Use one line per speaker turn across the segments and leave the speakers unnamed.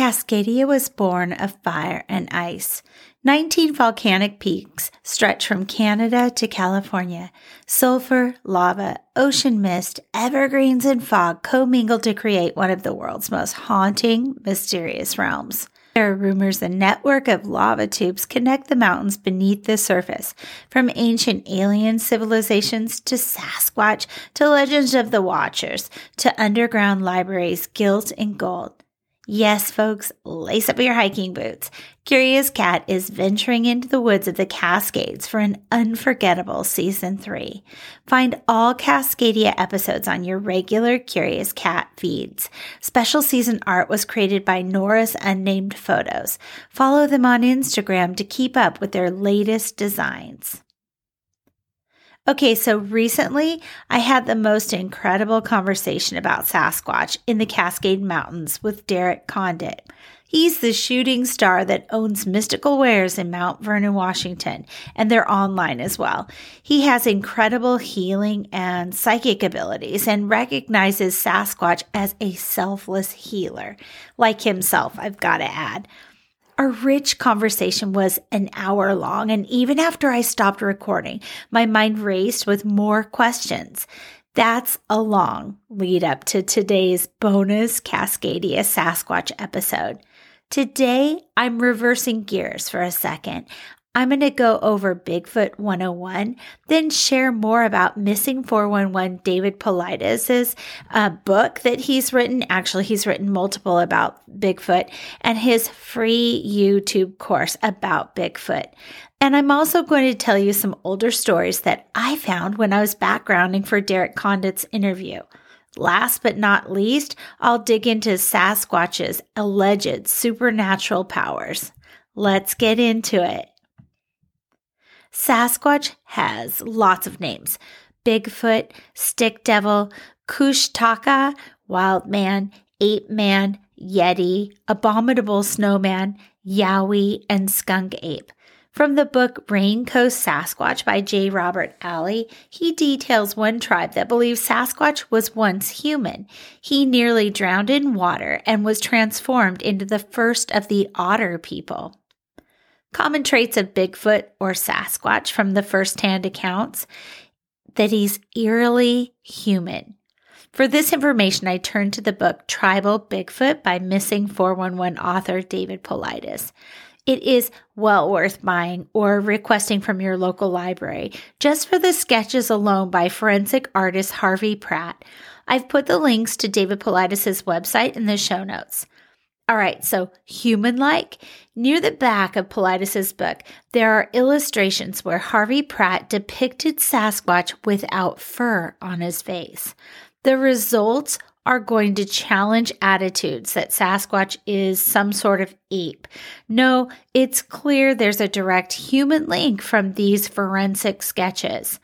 Cascadia was born of fire and ice. 19 volcanic peaks stretch from Canada to California. Sulfur, lava, ocean mist, evergreens, and fog commingle to create one of the world's most haunting, mysterious realms. There are rumors a network of lava tubes connect the mountains beneath the surface, from ancient alien civilizations to Sasquatch to legends of the Watchers to underground libraries gilt in gold. Yes, folks, lace up your hiking boots. Curious Cat is venturing into the woods of the Cascades for an unforgettable season three. Find all Cascadia episodes on your regular Curious Cat feeds. Special season art was created by Nora's Unnamed Photos. Follow them on Instagram to keep up with their latest designs. Okay, so recently I had the most incredible conversation about Sasquatch in the Cascade Mountains with Derek Condit. He's the shooting star that owns Mystical Wares in Mount Vernon, Washington, and they're online as well. He has incredible healing and psychic abilities and recognizes Sasquatch as a selfless healer, like himself, I've got to add. Our rich conversation was an hour long, and even after I stopped recording, my mind raced with more questions. That's a long lead up to today's bonus Cascadia Sasquatch episode. Today, I'm reversing gears for a second. I'm going to go over Bigfoot 101, then share more about Missing 411 David Paulides' uh, book that he's written. Actually, he's written multiple about Bigfoot and his free YouTube course about Bigfoot. And I'm also going to tell you some older stories that I found when I was backgrounding for Derek Condit's interview. Last but not least, I'll dig into Sasquatch's alleged supernatural powers. Let's get into it. Sasquatch has lots of names Bigfoot, Stick Devil, Kushtaka, Wild Man, Ape Man, Yeti, Abominable Snowman, Yowie, and Skunk Ape. From the book Raincoast Sasquatch by J. Robert Alley, he details one tribe that believes Sasquatch was once human. He nearly drowned in water and was transformed into the first of the otter people. Common traits of Bigfoot or Sasquatch from the first-hand accounts that he's eerily human. For this information, I turned to the book Tribal Bigfoot by Missing 411 author David Paulides. It is well worth buying or requesting from your local library just for the sketches alone by forensic artist Harvey Pratt. I've put the links to David Paulides' website in the show notes. All right, so human like. Near the back of Paulides' book, there are illustrations where Harvey Pratt depicted Sasquatch without fur on his face. The results are going to challenge attitudes that Sasquatch is some sort of ape. No, it's clear there's a direct human link from these forensic sketches.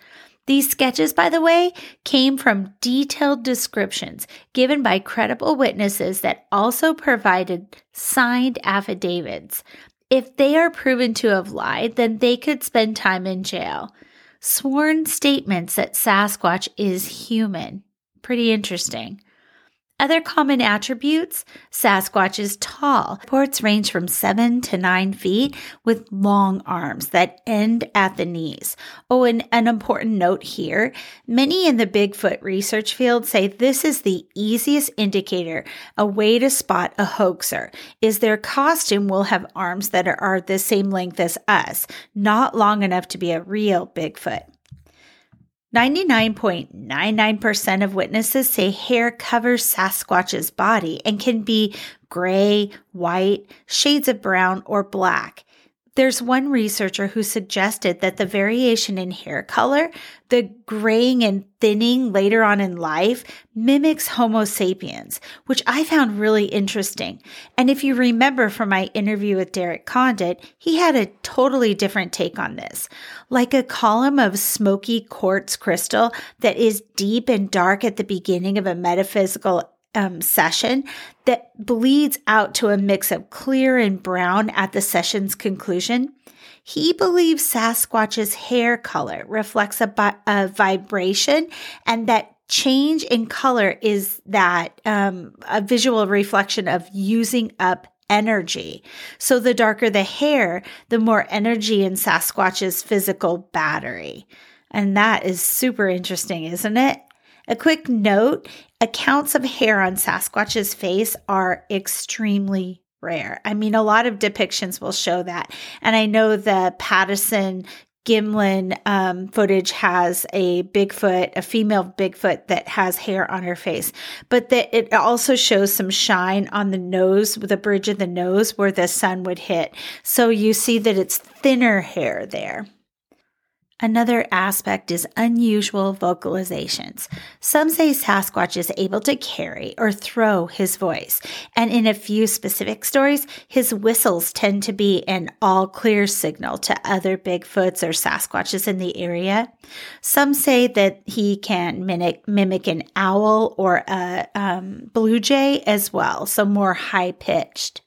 These sketches, by the way, came from detailed descriptions given by credible witnesses that also provided signed affidavits. If they are proven to have lied, then they could spend time in jail. Sworn statements that Sasquatch is human. Pretty interesting. Other common attributes Sasquatch is tall. Reports range from 7 to 9 feet with long arms that end at the knees. Oh, and an important note here many in the Bigfoot research field say this is the easiest indicator, a way to spot a hoaxer, is their costume will have arms that are the same length as us, not long enough to be a real Bigfoot. 99.99% of witnesses say hair covers Sasquatch's body and can be gray, white, shades of brown, or black. There's one researcher who suggested that the variation in hair color, the graying and thinning later on in life, mimics Homo sapiens, which I found really interesting. And if you remember from my interview with Derek Condit, he had a totally different take on this. Like a column of smoky quartz crystal that is deep and dark at the beginning of a metaphysical um, session that bleeds out to a mix of clear and brown at the session's conclusion. He believes Sasquatch's hair color reflects a, a vibration and that change in color is that um, a visual reflection of using up energy. So the darker the hair, the more energy in Sasquatch's physical battery. And that is super interesting, isn't it? A quick note accounts of hair on Sasquatch's face are extremely rare. I mean, a lot of depictions will show that. And I know the Patterson Gimlin um, footage has a Bigfoot, a female Bigfoot that has hair on her face, but that it also shows some shine on the nose, the bridge of the nose where the sun would hit. So you see that it's thinner hair there. Another aspect is unusual vocalizations. Some say Sasquatch is able to carry or throw his voice, and in a few specific stories, his whistles tend to be an all clear signal to other Bigfoots or Sasquatches in the area. Some say that he can mimic, mimic an owl or a um, blue jay as well, so more high pitched.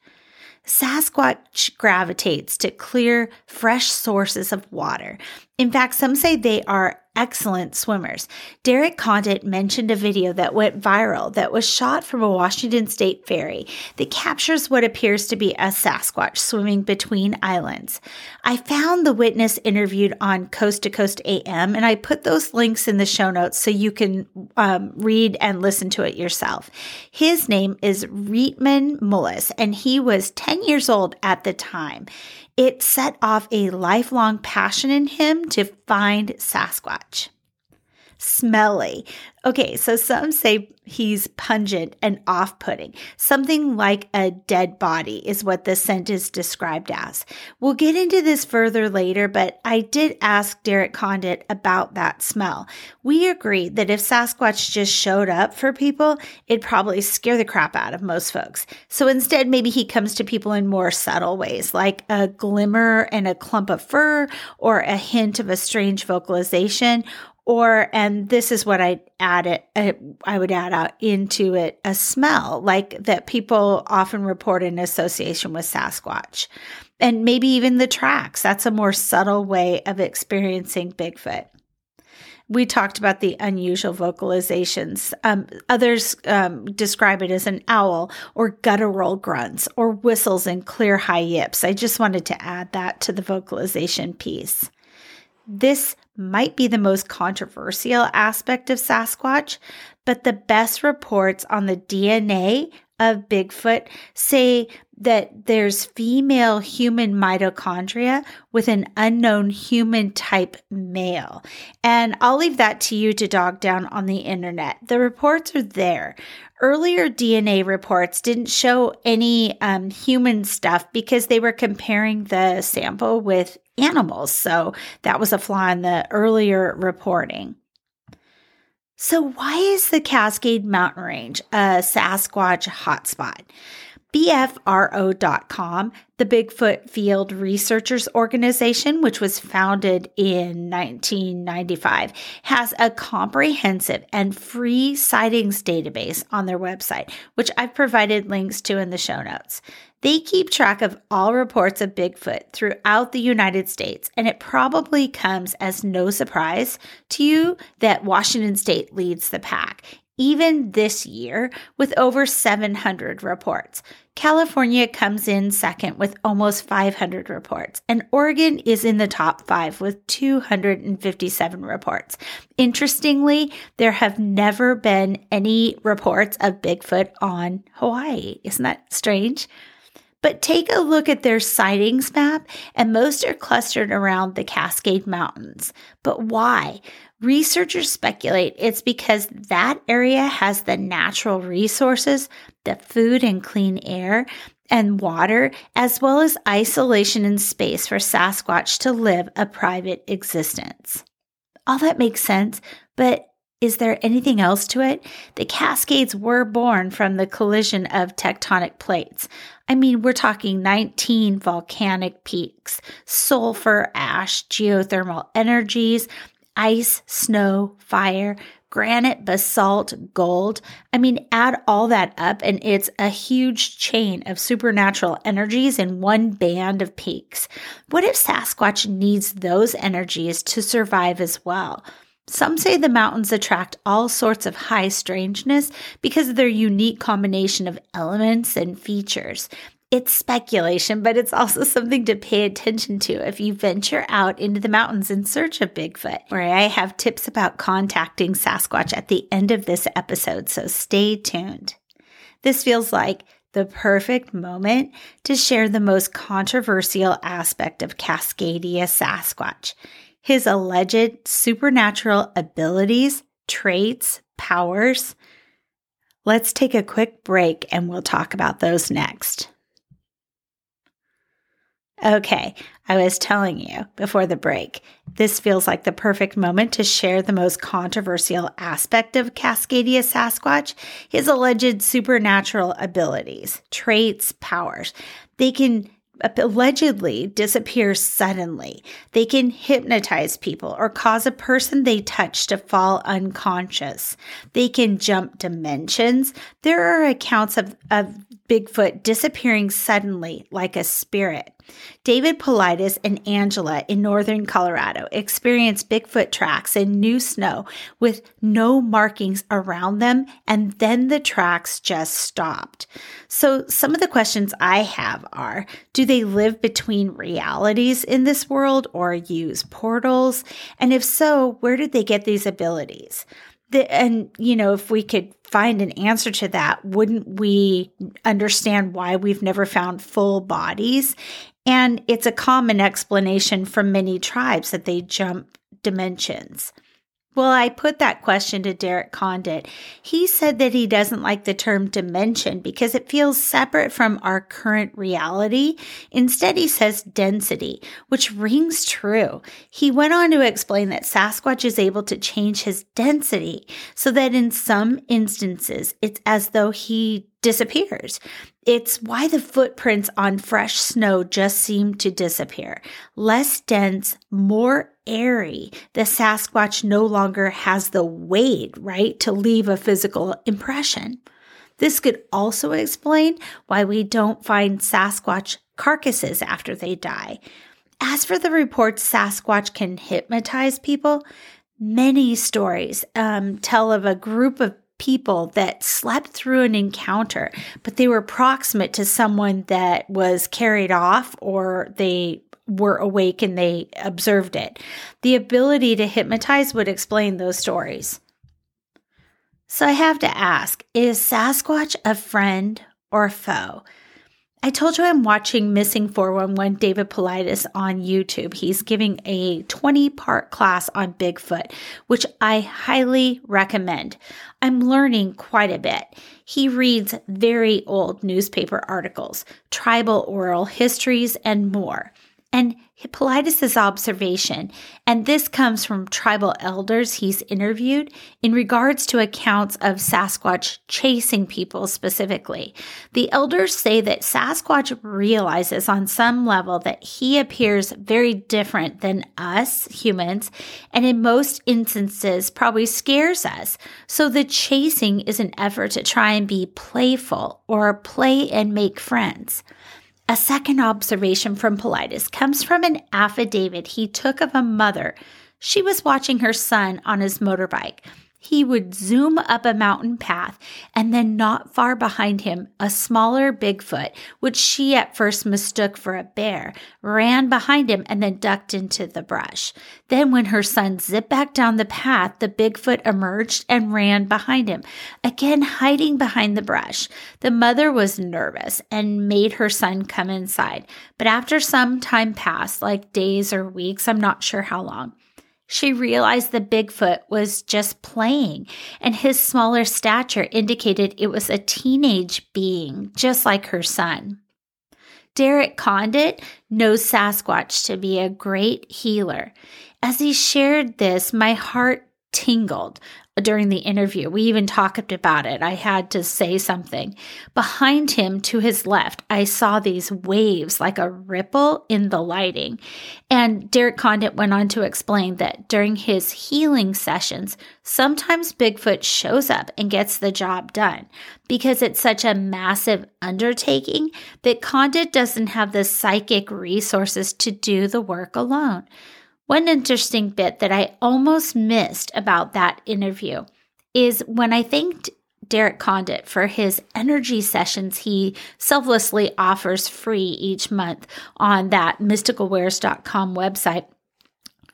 Sasquatch gravitates to clear, fresh sources of water. In fact, some say they are excellent swimmers. Derek Condit mentioned a video that went viral that was shot from a Washington state ferry that captures what appears to be a Sasquatch swimming between islands. I found the witness interviewed on Coast to Coast AM, and I put those links in the show notes so you can um, read and listen to it yourself. His name is Rhettman Mullis, and he was 10 years old at the time it set off a lifelong passion in him to find Sasquatch. Smelly. Okay, so some say he's pungent and off putting. Something like a dead body is what the scent is described as. We'll get into this further later, but I did ask Derek Condit about that smell. We agreed that if Sasquatch just showed up for people, it'd probably scare the crap out of most folks. So instead, maybe he comes to people in more subtle ways, like a glimmer and a clump of fur, or a hint of a strange vocalization, or and this is what i add it uh, i would add out into it a smell like that people often report in association with sasquatch and maybe even the tracks that's a more subtle way of experiencing bigfoot we talked about the unusual vocalizations. Um, others um, describe it as an owl or guttural grunts or whistles and clear high yips. I just wanted to add that to the vocalization piece. This might be the most controversial aspect of Sasquatch, but the best reports on the DNA of Bigfoot say that there's female human mitochondria with an unknown human type male. And I'll leave that to you to dog down on the internet. The reports are there. Earlier DNA reports didn't show any um, human stuff because they were comparing the sample with animals. So that was a flaw in the earlier reporting. So, why is the Cascade Mountain Range a Sasquatch hotspot? BFRO.com, the Bigfoot Field Researchers Organization, which was founded in 1995, has a comprehensive and free sightings database on their website, which I've provided links to in the show notes. They keep track of all reports of Bigfoot throughout the United States, and it probably comes as no surprise to you that Washington State leads the pack, even this year with over 700 reports. California comes in second with almost 500 reports, and Oregon is in the top five with 257 reports. Interestingly, there have never been any reports of Bigfoot on Hawaii. Isn't that strange? But take a look at their sightings map, and most are clustered around the Cascade Mountains. But why? Researchers speculate it's because that area has the natural resources, the food and clean air, and water, as well as isolation and space for Sasquatch to live a private existence. All that makes sense, but is there anything else to it? The Cascades were born from the collision of tectonic plates. I mean, we're talking 19 volcanic peaks, sulfur, ash, geothermal energies, ice, snow, fire, granite, basalt, gold. I mean, add all that up, and it's a huge chain of supernatural energies in one band of peaks. What if Sasquatch needs those energies to survive as well? Some say the mountains attract all sorts of high strangeness because of their unique combination of elements and features. It's speculation, but it's also something to pay attention to if you venture out into the mountains in search of Bigfoot, where I have tips about contacting Sasquatch at the end of this episode, so stay tuned. This feels like the perfect moment to share the most controversial aspect of Cascadia Sasquatch his alleged supernatural abilities, traits, powers. Let's take a quick break and we'll talk about those next. Okay, I was telling you before the break, this feels like the perfect moment to share the most controversial aspect of Cascadia Sasquatch his alleged supernatural abilities, traits, powers. They can allegedly disappear suddenly. They can hypnotize people or cause a person they touch to fall unconscious. They can jump dimensions. There are accounts of, of Bigfoot disappearing suddenly like a spirit. David Paulides and Angela in northern Colorado experienced Bigfoot tracks in new snow with no markings around them, and then the tracks just stopped. So, some of the questions I have are Do they live between realities in this world or use portals? And if so, where did they get these abilities? The, and you know if we could find an answer to that wouldn't we understand why we've never found full bodies? And it's a common explanation from many tribes that they jump dimensions well, I put that question to Derek Condit. He said that he doesn't like the term dimension because it feels separate from our current reality. Instead, he says density, which rings true. He went on to explain that Sasquatch is able to change his density so that in some instances, it's as though he disappears. It's why the footprints on fresh snow just seem to disappear. Less dense, more airy. The Sasquatch no longer has the weight, right, to leave a physical impression. This could also explain why we don't find Sasquatch carcasses after they die. As for the reports Sasquatch can hypnotize people, many stories um, tell of a group of people that slept through an encounter, but they were proximate to someone that was carried off or they were awake and they observed it. The ability to hypnotize would explain those stories. So I have to ask is Sasquatch a friend or foe? I told you I'm watching Missing 411 David Paulides on YouTube. He's giving a 20 part class on Bigfoot, which I highly recommend. I'm learning quite a bit. He reads very old newspaper articles, tribal oral histories, and more. And Paulides's observation, and this comes from tribal elders he's interviewed in regards to accounts of Sasquatch chasing people specifically. The elders say that Sasquatch realizes on some level that he appears very different than us humans, and in most instances probably scares us. So the chasing is an effort to try and be playful or play and make friends. A second observation from Paulides comes from an affidavit he took of a mother. She was watching her son on his motorbike he would zoom up a mountain path and then not far behind him, a smaller Bigfoot, which she at first mistook for a bear, ran behind him and then ducked into the brush. Then when her son zipped back down the path, the Bigfoot emerged and ran behind him, again hiding behind the brush. The mother was nervous and made her son come inside. But after some time passed, like days or weeks, I'm not sure how long, she realized the Bigfoot was just playing, and his smaller stature indicated it was a teenage being, just like her son. Derek Condit knows Sasquatch to be a great healer. As he shared this, my heart tingled during the interview. We even talked about it. I had to say something. Behind him to his left, I saw these waves like a ripple in the lighting. And Derek Condit went on to explain that during his healing sessions, sometimes Bigfoot shows up and gets the job done because it's such a massive undertaking that Condit doesn't have the psychic resources to do the work alone. One interesting bit that I almost missed about that interview is when I thanked Derek Condit for his energy sessions he selflessly offers free each month on that mysticalwares.com website.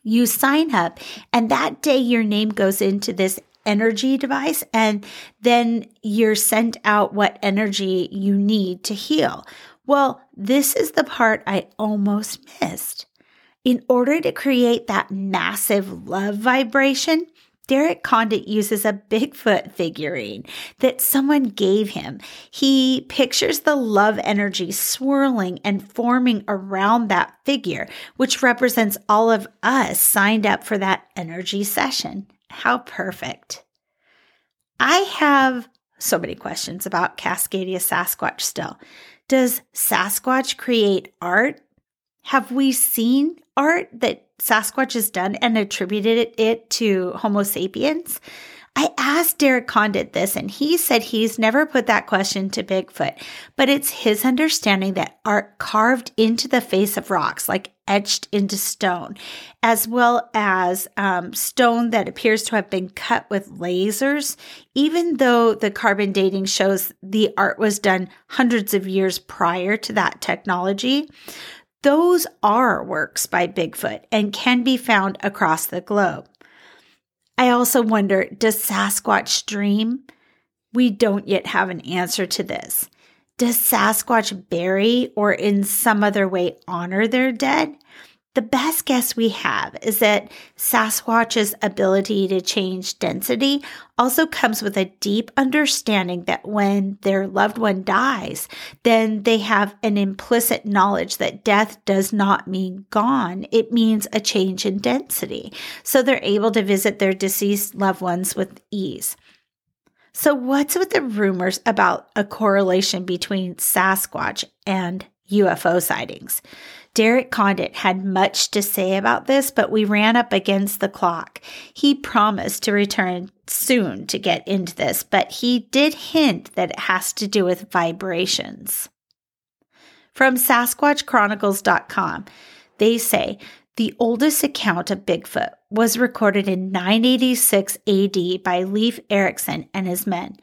You sign up, and that day your name goes into this energy device, and then you're sent out what energy you need to heal. Well, this is the part I almost missed. In order to create that massive love vibration, Derek Condit uses a Bigfoot figurine that someone gave him. He pictures the love energy swirling and forming around that figure, which represents all of us signed up for that energy session. How perfect. I have so many questions about Cascadia Sasquatch still. Does Sasquatch create art? Have we seen art that Sasquatch has done and attributed it to Homo sapiens? I asked Derek Condit this, and he said he's never put that question to Bigfoot, but it's his understanding that art carved into the face of rocks, like etched into stone, as well as um, stone that appears to have been cut with lasers, even though the carbon dating shows the art was done hundreds of years prior to that technology. Those are works by Bigfoot and can be found across the globe. I also wonder does Sasquatch dream? We don't yet have an answer to this. Does Sasquatch bury or in some other way honor their dead? The best guess we have is that Sasquatch's ability to change density also comes with a deep understanding that when their loved one dies, then they have an implicit knowledge that death does not mean gone. It means a change in density. So they're able to visit their deceased loved ones with ease. So, what's with the rumors about a correlation between Sasquatch and UFO sightings? Derek Condit had much to say about this, but we ran up against the clock. He promised to return soon to get into this, but he did hint that it has to do with vibrations. From SasquatchChronicles.com, they say the oldest account of Bigfoot was recorded in 986 AD by Leif Erikson and his men.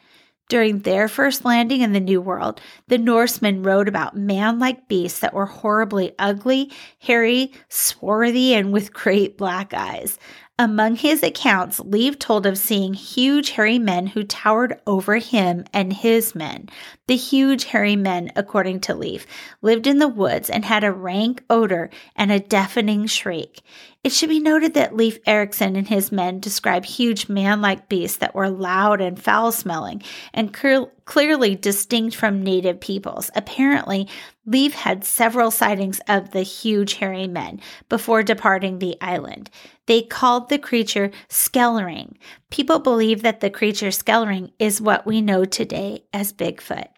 During their first landing in the New World, the Norsemen wrote about man like beasts that were horribly ugly, hairy, swarthy, and with great black eyes. Among his accounts, Leif told of seeing huge hairy men who towered over him and his men. The huge hairy men, according to Leif, lived in the woods and had a rank odor and a deafening shriek. It should be noted that Leif Erikson and his men describe huge man like beasts that were loud and foul smelling and cur- clearly distinct from native peoples. Apparently, Leif had several sightings of the huge hairy men before departing the island. They called the creature Skellering. People believe that the creature Skellering is what we know today as Bigfoot.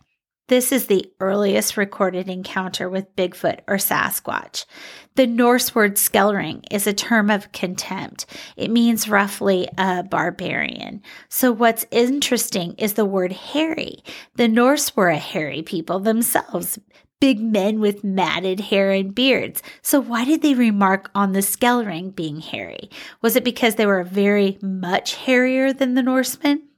This is the earliest recorded encounter with Bigfoot or Sasquatch. The Norse word skellering is a term of contempt. It means roughly a barbarian. So what's interesting is the word hairy. The Norse were a hairy people themselves, big men with matted hair and beards. So why did they remark on the Skellering being hairy? Was it because they were very much hairier than the Norsemen?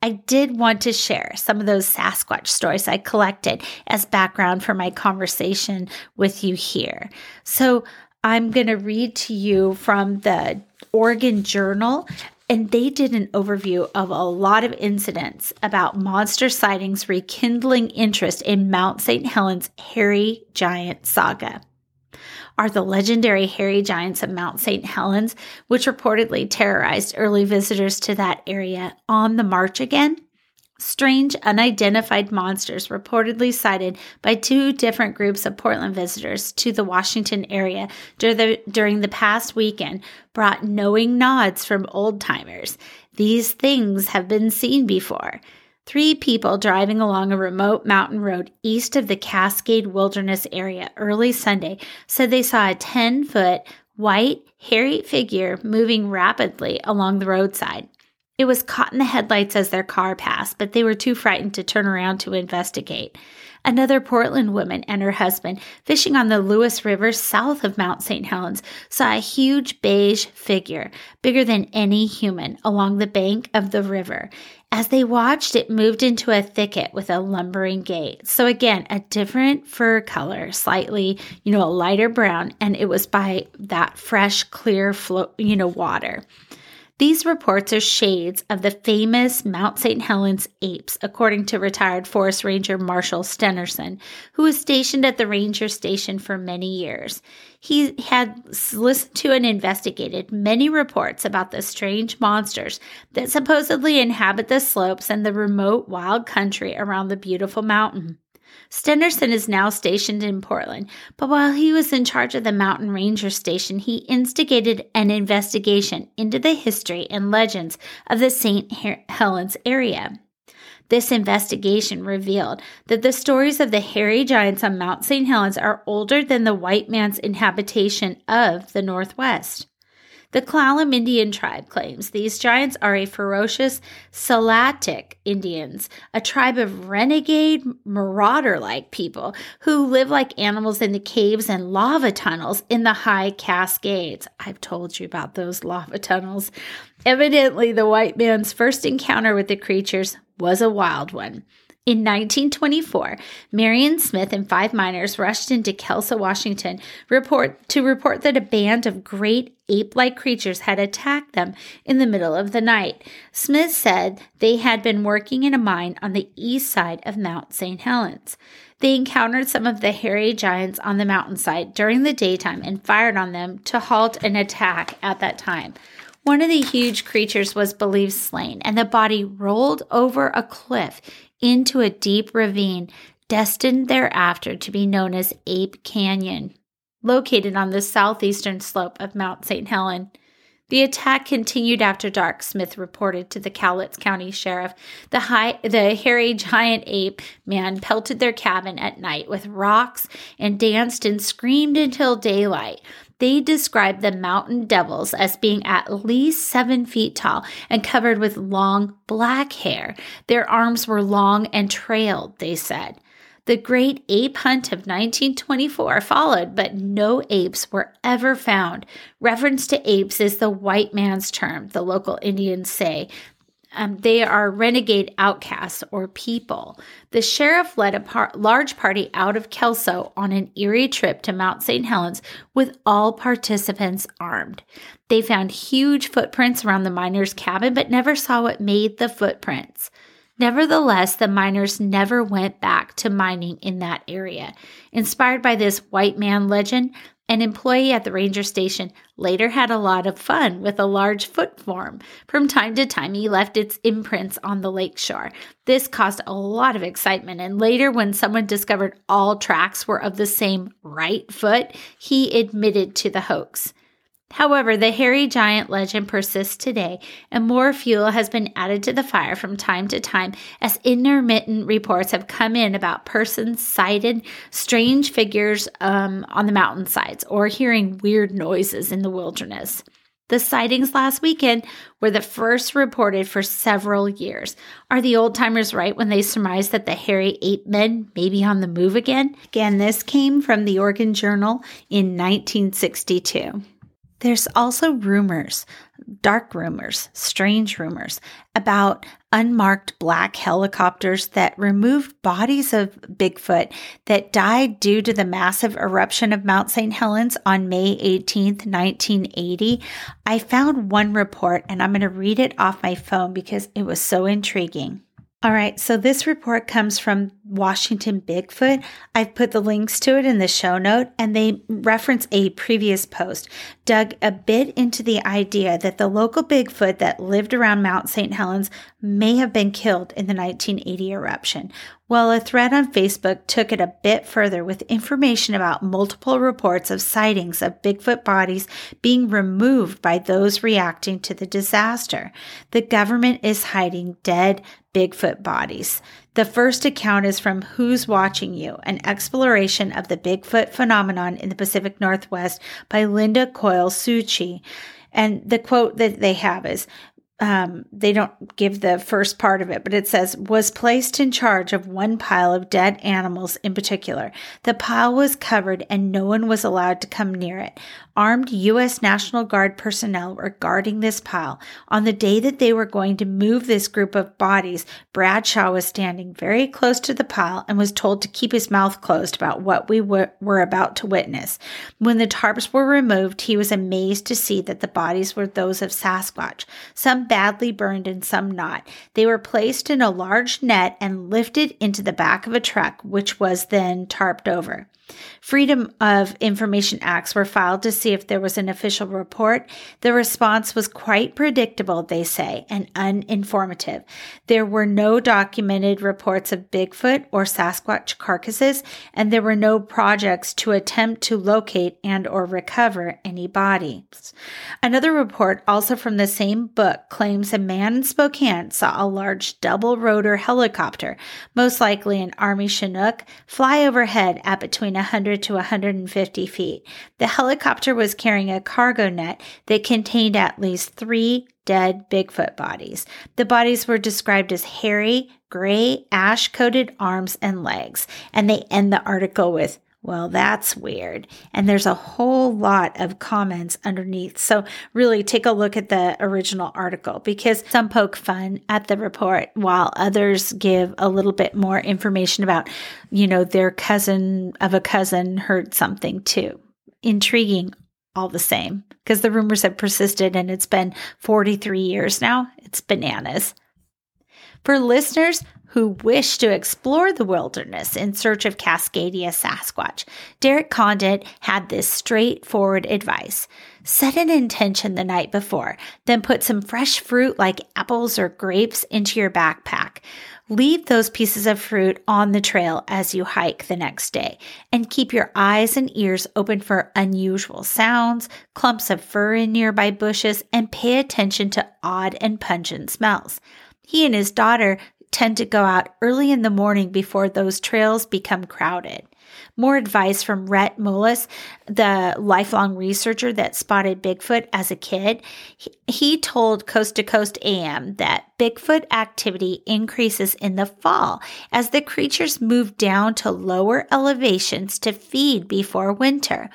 I did want to share some of those Sasquatch stories I collected as background for my conversation with you here. So I'm going to read to you from the Oregon Journal and they did an overview of a lot of incidents about monster sightings rekindling interest in Mount St. Helens hairy giant saga. Are the legendary hairy giants of Mount St. Helens, which reportedly terrorized early visitors to that area, on the march again? Strange, unidentified monsters reportedly sighted by two different groups of Portland visitors to the Washington area during the past weekend brought knowing nods from old timers. These things have been seen before. Three people driving along a remote mountain road east of the Cascade Wilderness area early Sunday said they saw a 10 foot, white, hairy figure moving rapidly along the roadside. It was caught in the headlights as their car passed, but they were too frightened to turn around to investigate. Another Portland woman and her husband, fishing on the Lewis River south of Mount St. Helens, saw a huge beige figure, bigger than any human, along the bank of the river. As they watched, it moved into a thicket with a lumbering gait. So again, a different fur color, slightly, you know, a lighter brown, and it was by that fresh, clear, flow, you know, water. These reports are shades of the famous Mount St. Helens apes, according to retired Forest Ranger Marshall Stenerson, who was stationed at the ranger station for many years. He had listened to and investigated many reports about the strange monsters that supposedly inhabit the slopes and the remote wild country around the beautiful mountain. Stenerson is now stationed in Portland, but while he was in charge of the Mountain Ranger Station, he instigated an investigation into the history and legends of the St. Helens area. This investigation revealed that the stories of the hairy giants on Mount St. Helens are older than the white man's inhabitation of the Northwest. The Klallam Indian tribe claims these giants are a ferocious Salatic Indians, a tribe of renegade, marauder like people who live like animals in the caves and lava tunnels in the high Cascades. I've told you about those lava tunnels. Evidently, the white man's first encounter with the creatures was a wild one. In 1924, Marion Smith and five miners rushed into Kelso, Washington, report to report that a band of great ape-like creatures had attacked them in the middle of the night. Smith said they had been working in a mine on the east side of Mount St. Helens. They encountered some of the hairy giants on the mountainside during the daytime and fired on them to halt an attack at that time. One of the huge creatures was believed slain, and the body rolled over a cliff into a deep ravine destined thereafter to be known as Ape Canyon, located on the southeastern slope of Mount St. Helen. The attack continued after dark, Smith reported to the Cowlitz County Sheriff. The, high, the hairy giant ape man pelted their cabin at night with rocks and danced and screamed until daylight. They described the mountain devils as being at least seven feet tall and covered with long black hair. Their arms were long and trailed, they said. The great ape hunt of 1924 followed, but no apes were ever found. Reference to apes is the white man's term, the local Indians say. Um, they are renegade outcasts or people. The sheriff led a par- large party out of Kelso on an eerie trip to Mount St. Helens with all participants armed. They found huge footprints around the miners' cabin, but never saw what made the footprints. Nevertheless, the miners never went back to mining in that area. Inspired by this white man legend, an employee at the ranger station later had a lot of fun with a large foot form. From time to time, he left its imprints on the lakeshore. This caused a lot of excitement, and later, when someone discovered all tracks were of the same right foot, he admitted to the hoax. However, the hairy giant legend persists today, and more fuel has been added to the fire from time to time as intermittent reports have come in about persons sighted strange figures um, on the mountainsides or hearing weird noises in the wilderness. The sightings last weekend were the first reported for several years. Are the old timers right when they surmise that the hairy ape men may be on the move again? Again, this came from the Oregon Journal in 1962. There's also rumors, dark rumors, strange rumors about unmarked black helicopters that removed bodies of Bigfoot that died due to the massive eruption of Mount St. Helens on May 18th, 1980. I found one report and I'm going to read it off my phone because it was so intriguing. All right, so this report comes from Washington Bigfoot. I've put the links to it in the show note, and they reference a previous post, dug a bit into the idea that the local Bigfoot that lived around Mount St. Helens may have been killed in the 1980 eruption. Well, a thread on Facebook took it a bit further with information about multiple reports of sightings of Bigfoot bodies being removed by those reacting to the disaster. The government is hiding dead Bigfoot bodies. The first account is from Who's Watching You, an exploration of the Bigfoot phenomenon in the Pacific Northwest by Linda Coil Suchy. And the quote that they have is um, they don't give the first part of it, but it says was placed in charge of one pile of dead animals in particular. The pile was covered and no one was allowed to come near it. Armed U.S. National Guard personnel were guarding this pile. On the day that they were going to move this group of bodies, Bradshaw was standing very close to the pile and was told to keep his mouth closed about what we were, were about to witness. When the tarps were removed, he was amazed to see that the bodies were those of Sasquatch. Some badly burned and some not. They were placed in a large net and lifted into the back of a truck, which was then tarped over. Freedom of Information Acts were filed to see if there was an official report. The response was quite predictable, they say, and uninformative. There were no documented reports of Bigfoot or Sasquatch carcasses, and there were no projects to attempt to locate and or recover any bodies. Another report, also from the same book, claims a man in Spokane saw a large double rotor helicopter, most likely an Army Chinook, fly overhead at between 100 to 150 feet. The helicopter was carrying a cargo net that contained at least three dead Bigfoot bodies. The bodies were described as hairy, gray, ash coated arms and legs. And they end the article with, well, that's weird. And there's a whole lot of comments underneath. So, really take a look at the original article because some poke fun at the report while others give a little bit more information about, you know, their cousin of a cousin heard something too. Intriguing all the same because the rumors have persisted and it's been 43 years now. It's bananas. For listeners who wish to explore the wilderness in search of Cascadia Sasquatch, Derek Condit had this straightforward advice. Set an intention the night before, then put some fresh fruit like apples or grapes into your backpack. Leave those pieces of fruit on the trail as you hike the next day and keep your eyes and ears open for unusual sounds, clumps of fur in nearby bushes, and pay attention to odd and pungent smells. He and his daughter tend to go out early in the morning before those trails become crowded. More advice from Rhett Mullis, the lifelong researcher that spotted Bigfoot as a kid. He, he told Coast to Coast AM that Bigfoot activity increases in the fall as the creatures move down to lower elevations to feed before winter.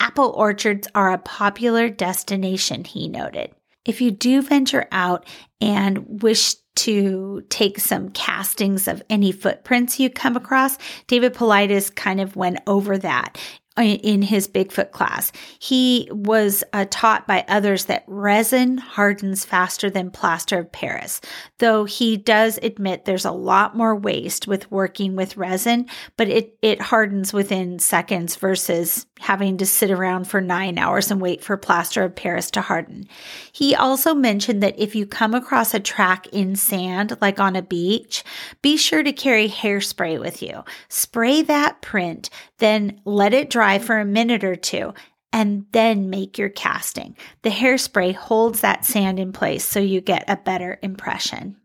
Apple orchards are a popular destination, he noted. If you do venture out and wish to take some castings of any footprints you come across. David Paulides kind of went over that in his Bigfoot class. He was uh, taught by others that resin hardens faster than plaster of Paris, though he does admit there's a lot more waste with working with resin, but it, it hardens within seconds versus having to sit around for nine hours and wait for plaster of Paris to harden. He also mentioned that if you come across a track in sand, like on a beach, be sure to carry hairspray with you. Spray that print, then let it dry for a minute or two and then make your casting. The hairspray holds that sand in place so you get a better impression.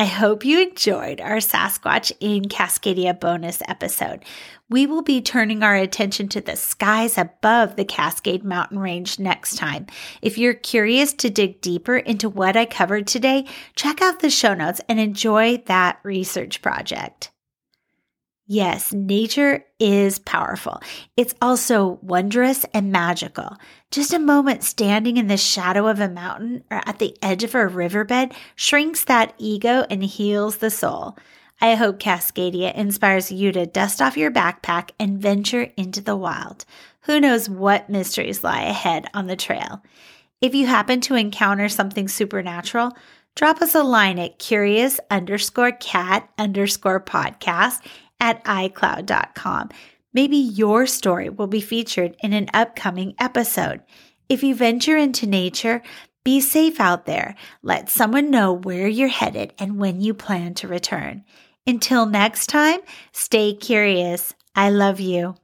I hope you enjoyed our Sasquatch in Cascadia bonus episode. We will be turning our attention to the skies above the Cascade Mountain Range next time. If you're curious to dig deeper into what I covered today, check out the show notes and enjoy that research project. Yes, nature is powerful. It's also wondrous and magical. Just a moment standing in the shadow of a mountain or at the edge of a riverbed shrinks that ego and heals the soul. I hope Cascadia inspires you to dust off your backpack and venture into the wild. Who knows what mysteries lie ahead on the trail? If you happen to encounter something supernatural, drop us a line at curious underscore cat underscore podcast at iCloud.com. Maybe your story will be featured in an upcoming episode. If you venture into nature, be safe out there. Let someone know where you're headed and when you plan to return. Until next time, stay curious. I love you.